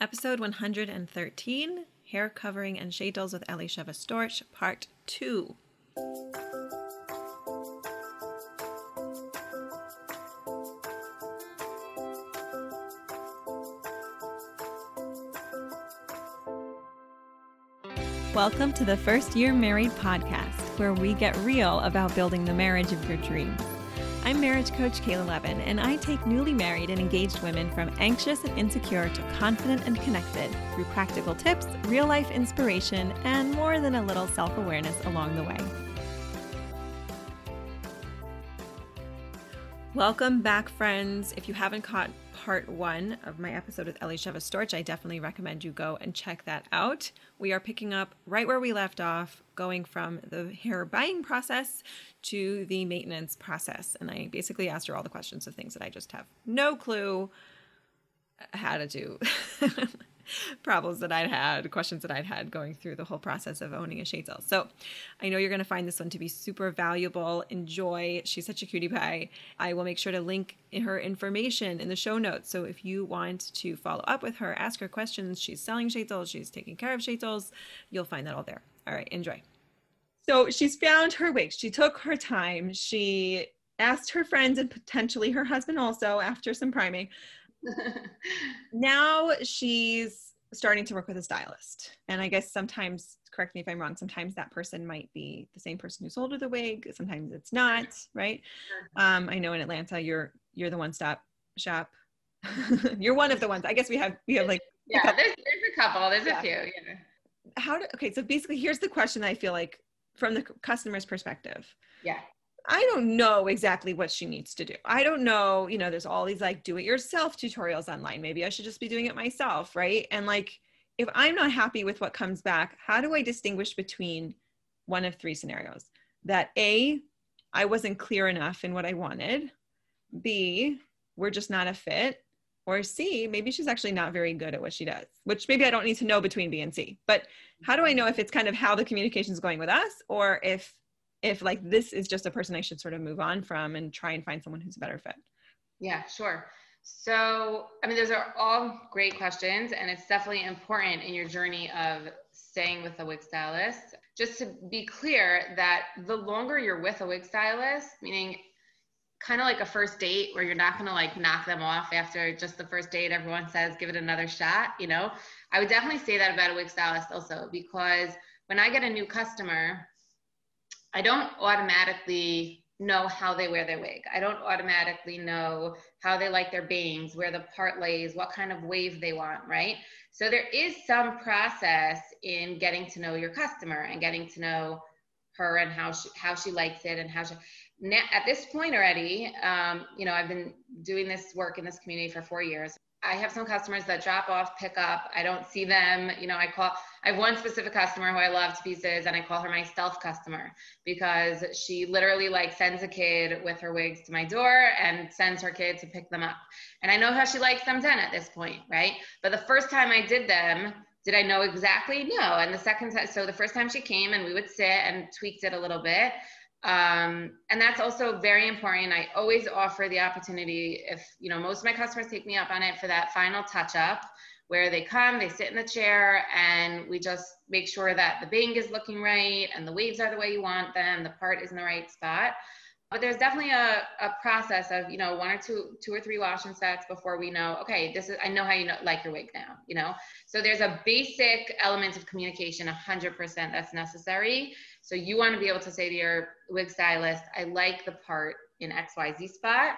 Episode 113 Hair Covering and Scheitels with Elisheva Storch, Part 2. Welcome to the First Year Married podcast, where we get real about building the marriage of your dreams. I'm marriage coach Kayla Levin, and I take newly married and engaged women from anxious and insecure to confident and connected through practical tips, real life inspiration, and more than a little self awareness along the way. Welcome back, friends. If you haven't caught part one of my episode with Elisheva Storch, I definitely recommend you go and check that out. We are picking up right where we left off, going from the hair buying process to the maintenance process. And I basically asked her all the questions of things that I just have no clue how to do. problems that I'd had, questions that I'd had going through the whole process of owning a shade sheitel. So I know you're going to find this one to be super valuable. Enjoy. She's such a cutie pie. I will make sure to link her information in the show notes. So if you want to follow up with her, ask her questions. She's selling sheitels, she's taking care of sheitels. You'll find that all there. All right, enjoy. So she's found her wigs. She took her time. She asked her friends and potentially her husband also after some priming. now she's starting to work with a stylist. And I guess sometimes, correct me if I'm wrong, sometimes that person might be the same person who sold her the wig. Sometimes it's not, right? Um, I know in Atlanta you're you're the one stop shop. you're one of the ones. I guess we have we have like yeah, there's, there's a couple, there's yeah. a few, yeah. How do okay, so basically here's the question I feel like from the customer's perspective. Yeah. I don't know exactly what she needs to do. I don't know, you know, there's all these like do it yourself tutorials online. Maybe I should just be doing it myself, right? And like if I'm not happy with what comes back, how do I distinguish between one of three scenarios? That A, I wasn't clear enough in what I wanted. B, we're just not a fit. Or C, maybe she's actually not very good at what she does, which maybe I don't need to know between B and C. But how do I know if it's kind of how the communication is going with us or if if like this is just a person I should sort of move on from and try and find someone who's a better fit? Yeah, sure. So, I mean, those are all great questions, and it's definitely important in your journey of staying with a wig stylist. Just to be clear, that the longer you're with a wig stylist, meaning kind of like a first date where you're not going to like knock them off after just the first date, everyone says, give it another shot, you know, I would definitely say that about a wig stylist also, because when I get a new customer, I don't automatically know how they wear their wig. I don't automatically know how they like their bangs, where the part lays, what kind of wave they want, right? So there is some process in getting to know your customer and getting to know her and how she how she likes it and how she at this point already um, you know i've been doing this work in this community for four years I have some customers that drop off, pick up. I don't see them. You know, I call, I have one specific customer who I love to pieces and I call her my stealth customer because she literally like sends a kid with her wigs to my door and sends her kid to pick them up. And I know how she likes them done at this point, right? But the first time I did them, did I know exactly? No. And the second time, so the first time she came and we would sit and tweaked it a little bit um, and that's also very important. I always offer the opportunity if you know most of my customers take me up on it for that final touch up where they come they sit in the chair and we just make sure that the bang is looking right and the waves are the way you want them the part is in the right spot. But there's definitely a, a process of you know one or two two or three wash and sets before we know okay this is i know how you know, like your wig now you know? So there's a basic element of communication 100% that's necessary so you want to be able to say to your wig stylist, I like the part in XYZ spot.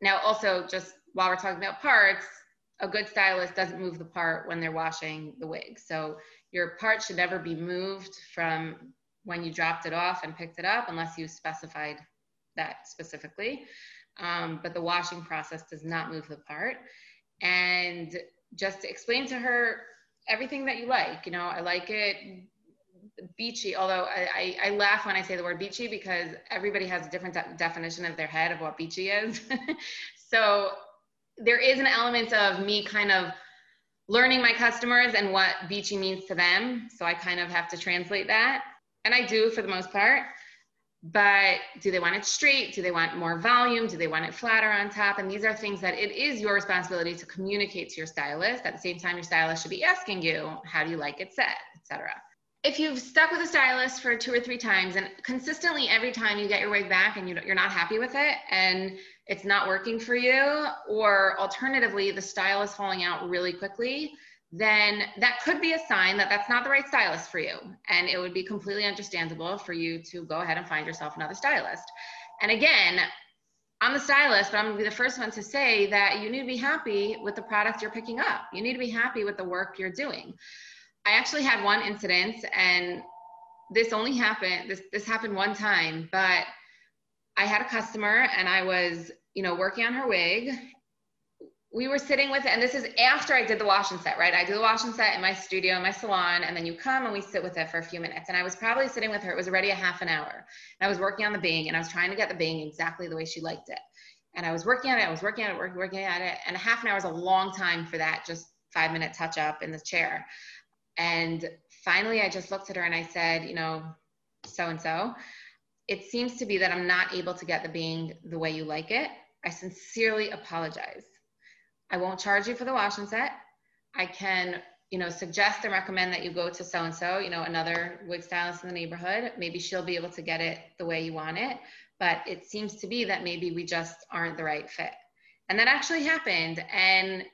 Now, also, just while we're talking about parts, a good stylist doesn't move the part when they're washing the wig. So your part should never be moved from when you dropped it off and picked it up unless you specified that specifically. Um, but the washing process does not move the part. And just explain to her everything that you like. You know, I like it beachy, although I, I, I, laugh when I say the word beachy because everybody has a different de- definition of their head of what beachy is. so there is an element of me kind of learning my customers and what beachy means to them. So I kind of have to translate that. And I do for the most part. but do they want it straight? Do they want more volume? Do they want it flatter on top? And these are things that it is your responsibility to communicate to your stylist. At the same time, your stylist should be asking you, how do you like it set, etc. If you've stuck with a stylist for two or three times and consistently every time you get your wig back and you're not happy with it and it's not working for you, or alternatively, the style is falling out really quickly, then that could be a sign that that's not the right stylist for you. And it would be completely understandable for you to go ahead and find yourself another stylist. And again, I'm the stylist, but I'm gonna be the first one to say that you need to be happy with the product you're picking up. You need to be happy with the work you're doing. I actually had one incident and this only happened, this, this happened one time, but I had a customer and I was, you know, working on her wig we were sitting with it, and this is after I did the wash and set, right? I do the wash and set in my studio, in my salon, and then you come and we sit with it for a few minutes. And I was probably sitting with her, it was already a half an hour. And I was working on the bing, and I was trying to get the bing exactly the way she liked it. And I was working on it, I was working on it, working, working at it. And a half an hour is a long time for that, just five minute touch up in the chair. And finally, I just looked at her and I said, you know, so and so, it seems to be that I'm not able to get the being the way you like it. I sincerely apologize I won't charge you for the wash and set. I can, you know, suggest and recommend that you go to so and so, you know, another wig stylist in the neighborhood. Maybe she'll be able to get it the way you want it. But it seems to be that maybe we just aren't the right fit. And that actually happened. And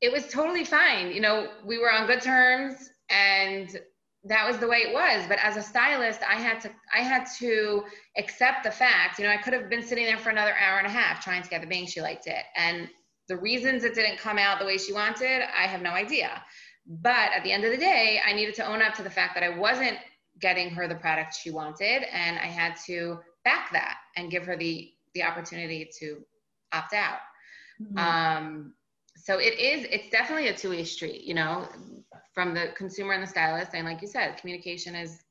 it was totally fine. You know, we were on good terms and that was the way it was but as a stylist i had to i had to accept the fact you know i could have been sitting there for another hour and a half trying to get the bang she liked it and the reasons it didn't come out the way she wanted, I have no idea. But at the end of the day, I needed to own up to the fact that I wasn't getting her the product she wanted, and I had to back that and give her the the opportunity to opt out. Mm-hmm. Um, so it is it's definitely a two-way street, you know, from the consumer and the stylist. And like you said, communication is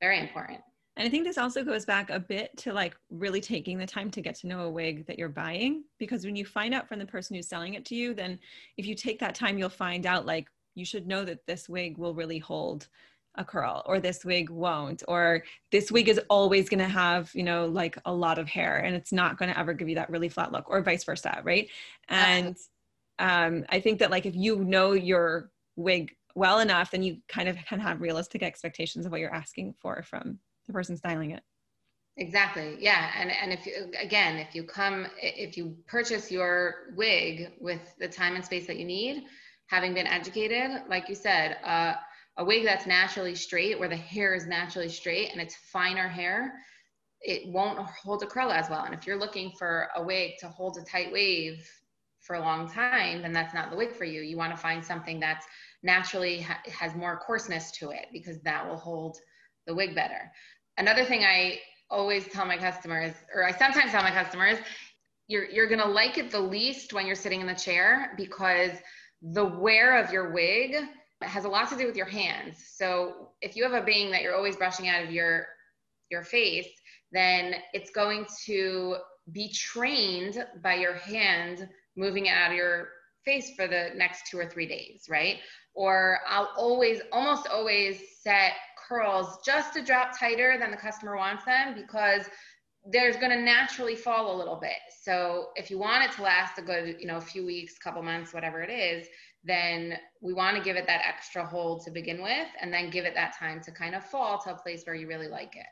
very important. And I think this also goes back a bit to like really taking the time to get to know a wig that you're buying. Because when you find out from the person who's selling it to you, then if you take that time, you'll find out like you should know that this wig will really hold a curl or this wig won't or this wig is always going to have you know like a lot of hair and it's not going to ever give you that really flat look or vice versa right and um, i think that like if you know your wig well enough then you kind of can have realistic expectations of what you're asking for from the person styling it. Exactly. Yeah. And and if you again if you come if you purchase your wig with the time and space that you need having been educated like you said uh, a wig that's naturally straight where the hair is naturally straight and it's finer hair it won't hold a curl as well. And if you're looking for a wig to hold a tight wave for a long time then that's not the wig for you you want to find something that's naturally ha- has more coarseness to it because that will hold the wig better another thing I always tell my customers, or I sometimes tell my customers, you're, you're gonna like it the least when you're sitting in the chair because the wear of your wig has a lot to do with your hands. So if you have a bang that you're always brushing out of your your face, then it's going to be trained by your hand moving it out of your face for the next two or three days, right? Or I'll always, almost always set curls just a drop tighter than the customer wants them because there's going to naturally fall a little bit. So if you want it to last a good, you know, a few weeks, couple months, whatever it is, then we want to give it that extra hold to begin with, and then give it that time to kind of fall to a place where you really like it.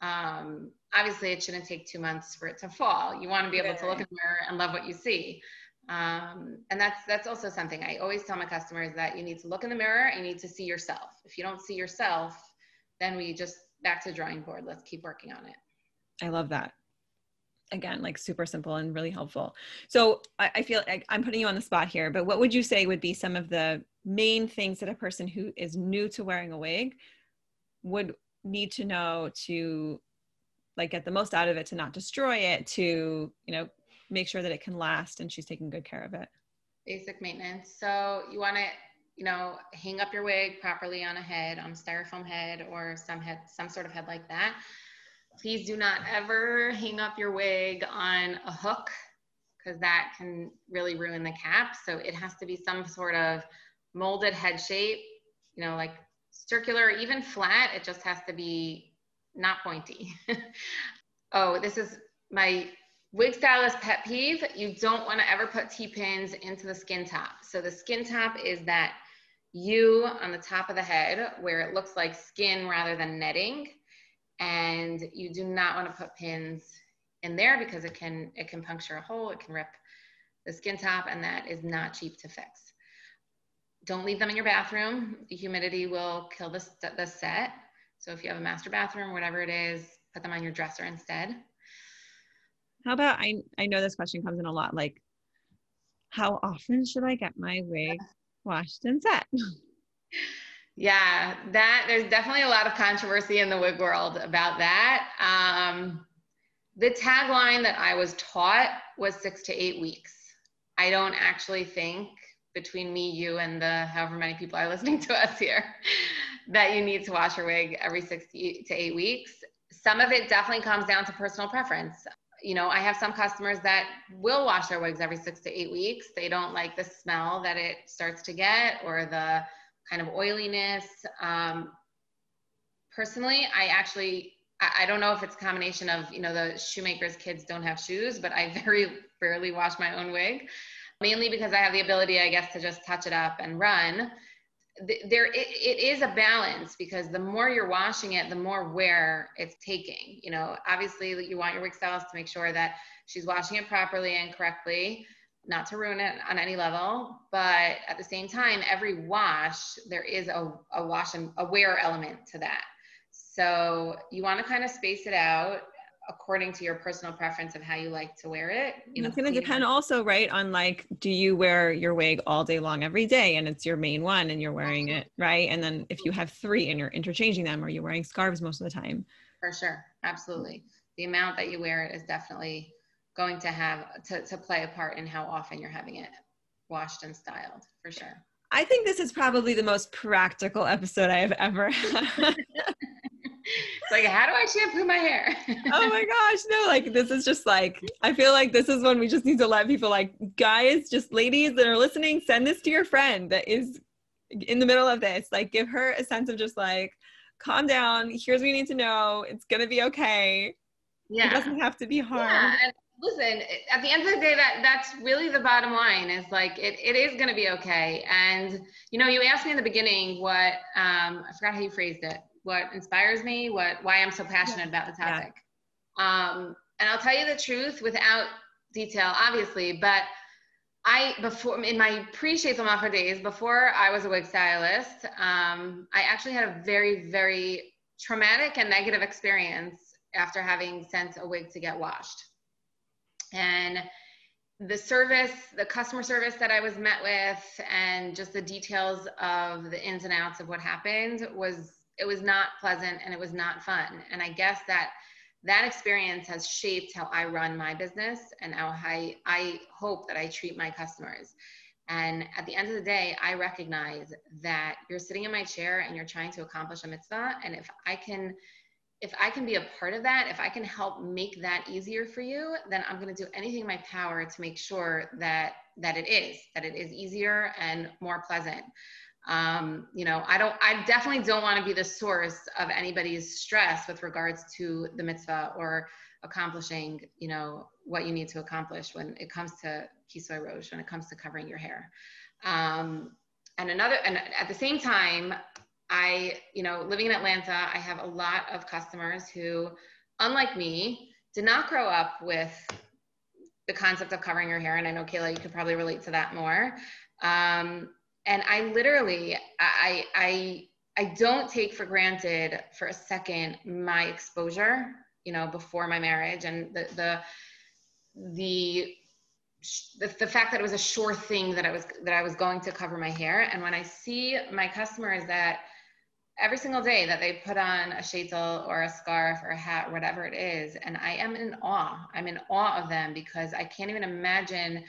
Um, obviously, it shouldn't take two months for it to fall. You want to be able to look in the mirror and love what you see. Um, and that's that's also something I always tell my customers that you need to look in the mirror and you need to see yourself. If you don't see yourself, then we just back to drawing board. Let's keep working on it. I love that. Again, like super simple and really helpful. So I, I feel like I'm putting you on the spot here, but what would you say would be some of the main things that a person who is new to wearing a wig would need to know to like get the most out of it to not destroy it to you know make sure that it can last and she's taking good care of it? Basic maintenance. So you want to, you know, hang up your wig properly on a head, on a styrofoam head or some head, some sort of head like that. Please do not ever hang up your wig on a hook because that can really ruin the cap. So it has to be some sort of molded head shape, you know, like circular, even flat. It just has to be not pointy. oh, this is my wig stylist pet peeve. You don't want to ever put T-pins into the skin top. So the skin top is that U on the top of the head where it looks like skin rather than netting. And you do not want to put pins in there because it can it can puncture a hole, it can rip the skin top, and that is not cheap to fix. Don't leave them in your bathroom. The humidity will kill the, the set. So if you have a master bathroom, whatever it is, put them on your dresser instead. How about I I know this question comes in a lot like how often should I get my wig washed and set? Yeah, that there's definitely a lot of controversy in the wig world about that. Um, the tagline that I was taught was six to eight weeks. I don't actually think between me, you, and the however many people are listening to us here that you need to wash your wig every six to eight weeks. Some of it definitely comes down to personal preference. You know, I have some customers that will wash their wigs every six to eight weeks. They don't like the smell that it starts to get or the kind of oiliness. Um, personally, I actually I don't know if it's a combination of, you know, the shoemakers kids don't have shoes, but I very rarely wash my own wig, mainly because I have the ability, I guess, to just touch it up and run. There, it, it is a balance because the more you're washing it, the more wear it's taking. You know, obviously, you want your wig stylist to make sure that she's washing it properly and correctly, not to ruin it on any level. But at the same time, every wash, there is a, a wash and a wear element to that. So you want to kind of space it out according to your personal preference of how you like to wear it. You know, it's going to depend also, right, on like, do you wear your wig all day long every day and it's your main one and you're wearing it, right? And then if you have three and you're interchanging them or you're wearing scarves most of the time. For sure. Absolutely. The amount that you wear it is definitely going to have to, to play a part in how often you're having it washed and styled for sure. I think this is probably the most practical episode I have ever had. it's like, how do I shampoo my hair? oh my gosh, no, like this is just like, I feel like this is when we just need to let people, like, guys, just ladies that are listening, send this to your friend that is in the middle of this. Like, give her a sense of just like, calm down. Here's what you need to know. It's going to be okay. Yeah. It doesn't have to be hard. Yeah. And listen, at the end of the day, that that's really the bottom line is like, it, it is going to be okay. And, you know, you asked me in the beginning what, um, I forgot how you phrased it what inspires me, what why I'm so passionate about the topic. Yeah. Um, and I'll tell you the truth without detail, obviously, but I before in my pre-Sheitel Macher days, before I was a wig stylist, um, I actually had a very, very traumatic and negative experience after having sent a wig to get washed. And the service, the customer service that I was met with, and just the details of the ins and outs of what happened was it was not pleasant and it was not fun. And I guess that that experience has shaped how I run my business and how I, I hope that I treat my customers. And at the end of the day, I recognize that you're sitting in my chair and you're trying to accomplish a mitzvah. And if I can, if I can be a part of that, if I can help make that easier for you, then I'm going to do anything in my power to make sure that that it is, that it is easier and more pleasant um, you know i don't i definitely don't want to be the source of anybody's stress with regards to the mitzvah or accomplishing you know what you need to accomplish when it comes to kisui rosh when it comes to covering your hair. Um, and another and at the same time i you know living in atlanta i have a lot of customers who unlike me did not grow up with the concept of covering your hair and i know kayla you could probably relate to that more. Um, and I literally, I, I, I don't take for granted for a second my exposure, you know, before my marriage and the, the, the, the, the fact that it was a sure thing that I was, that I was going to cover my hair. And when I see my customers that every single day that they put on a sheitel or a scarf or a hat, whatever it is, and I am in awe. I'm in awe of them because I can't even imagine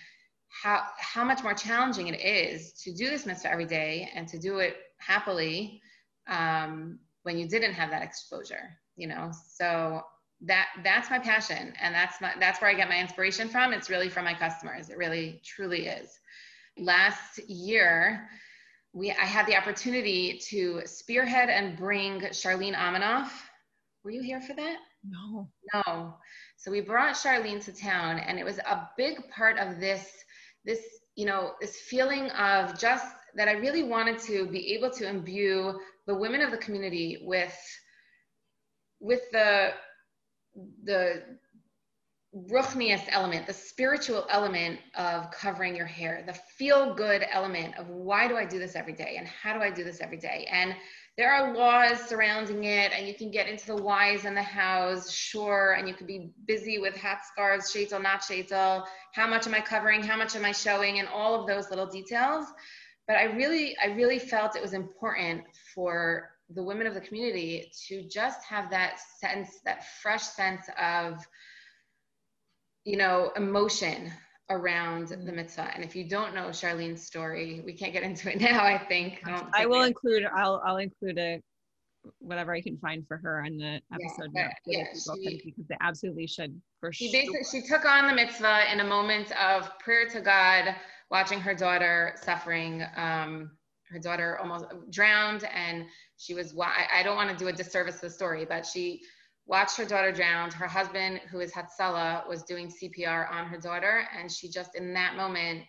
how how much more challenging it is to do this mitzvah every day and to do it happily um, when you didn't have that exposure you know so that that's my passion and that's my that's where i get my inspiration from it's really from my customers it really truly is last year we i had the opportunity to spearhead and bring charlene Aminoff Were you here for that? No. No. So we brought Charlene to town, and it was a big part of this, this, you know, this feeling of just that I really wanted to be able to imbue the women of the community with, with the, the ruchnius element, the spiritual element of covering your hair, the feel good element of why do I do this every day and how do I do this every day? And there are laws surrounding it, and you can get into the whys and the hows, sure, and you could be busy with hat scars, shaitel, not shades shaitel, how much am I covering, how much am I showing, and all of those little details. But I really, I really felt it was important for the women of the community to just have that sense, that fresh sense of, you know, emotion around the mitzvah. And if you don't know Charlene's story, we can't get into it now, I think. I, I will it. include, I'll, I'll include a, whatever I can find for her on the episode yeah, yeah, she, because they absolutely should for she sure. Basically, she took on the mitzvah in a moment of prayer to God, watching her daughter suffering. Um, her daughter almost drowned and she was I, I don't want to do a disservice to the story but she watched her daughter drown. Her husband, who is Hatzalah, was doing CPR on her daughter, and she just in that moment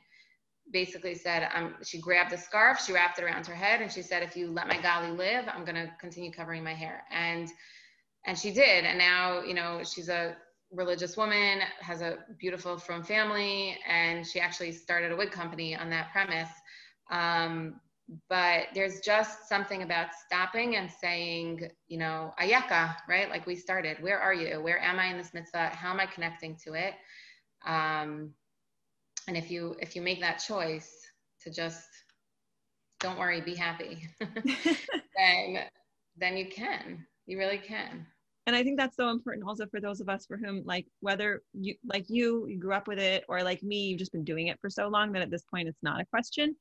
basically said, um, she grabbed a scarf, she wrapped it around her head, and she said, "If you let my gali live, I'm gonna continue covering my hair." And and she did, and now you know she's a religious woman, has a beautiful from family, and she actually started a wig company on that premise. Um, but there's just something about stopping and saying, you know, ayaka, right? Like we started, where are you? Where am I in this mitzvah? How am I connecting to it? Um, and if you if you make that choice to just don't worry, be happy, then then you can. You really can. And I think that's so important also for those of us for whom like whether you like you, you grew up with it or like me, you've just been doing it for so long that at this point it's not a question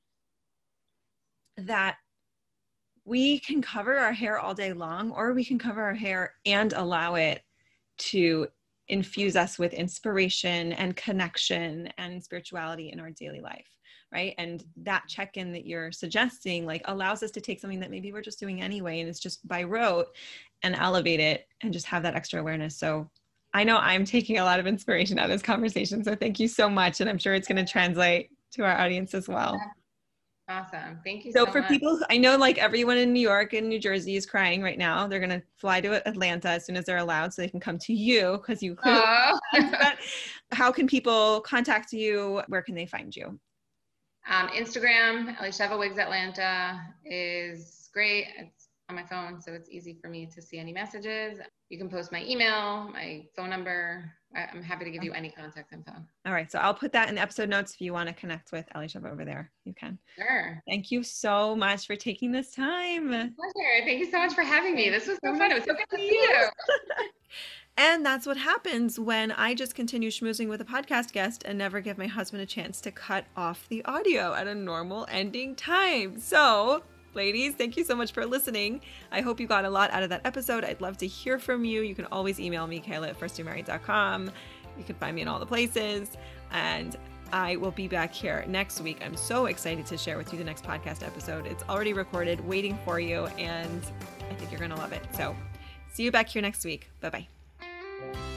that we can cover our hair all day long, or we can cover our hair and allow it to infuse us with inspiration and connection and spirituality in our daily life right? And that check-in that you're suggesting like allows us to take something that maybe we're just doing anyway and it's just by rote and elevate it and just have that extra awareness. So i know i'm taking a lot of inspiration out of this conversation so thank you so much and i'm sure it's going to translate to our audience as well Awesome. Thank you so, so for much. people, I know like everyone in New York and New Jersey is crying right now. They're going to fly to Atlanta as soon as they're allowed so they can come to you because you. how can people contact you? Where can they find you? Um, Instagram, Elisheva Wigs Atlanta is great. It's on my phone, so it's easy for me to see any messages. You can post my email, my phone number, I'm happy to give you any contact info. All right. So I'll put that in the episode notes if you want to connect with Elisheva over there. You can. Sure. Thank you so much for taking this time. Pleasure. Thank you so much for having me. This was so fun. It was so good to see you. and that's what happens when I just continue schmoozing with a podcast guest and never give my husband a chance to cut off the audio at a normal ending time. So ladies. Thank you so much for listening. I hope you got a lot out of that episode. I'd love to hear from you. You can always email me, Kayla at firstyearmarried.com. You can find me in all the places. And I will be back here next week. I'm so excited to share with you the next podcast episode. It's already recorded, waiting for you, and I think you're going to love it. So, see you back here next week. Bye bye.